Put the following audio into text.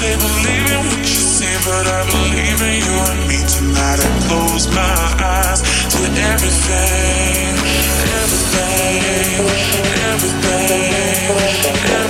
say believe in what you say, but I believe in you and me tonight. I close my eyes to everything, everything, everything. everything.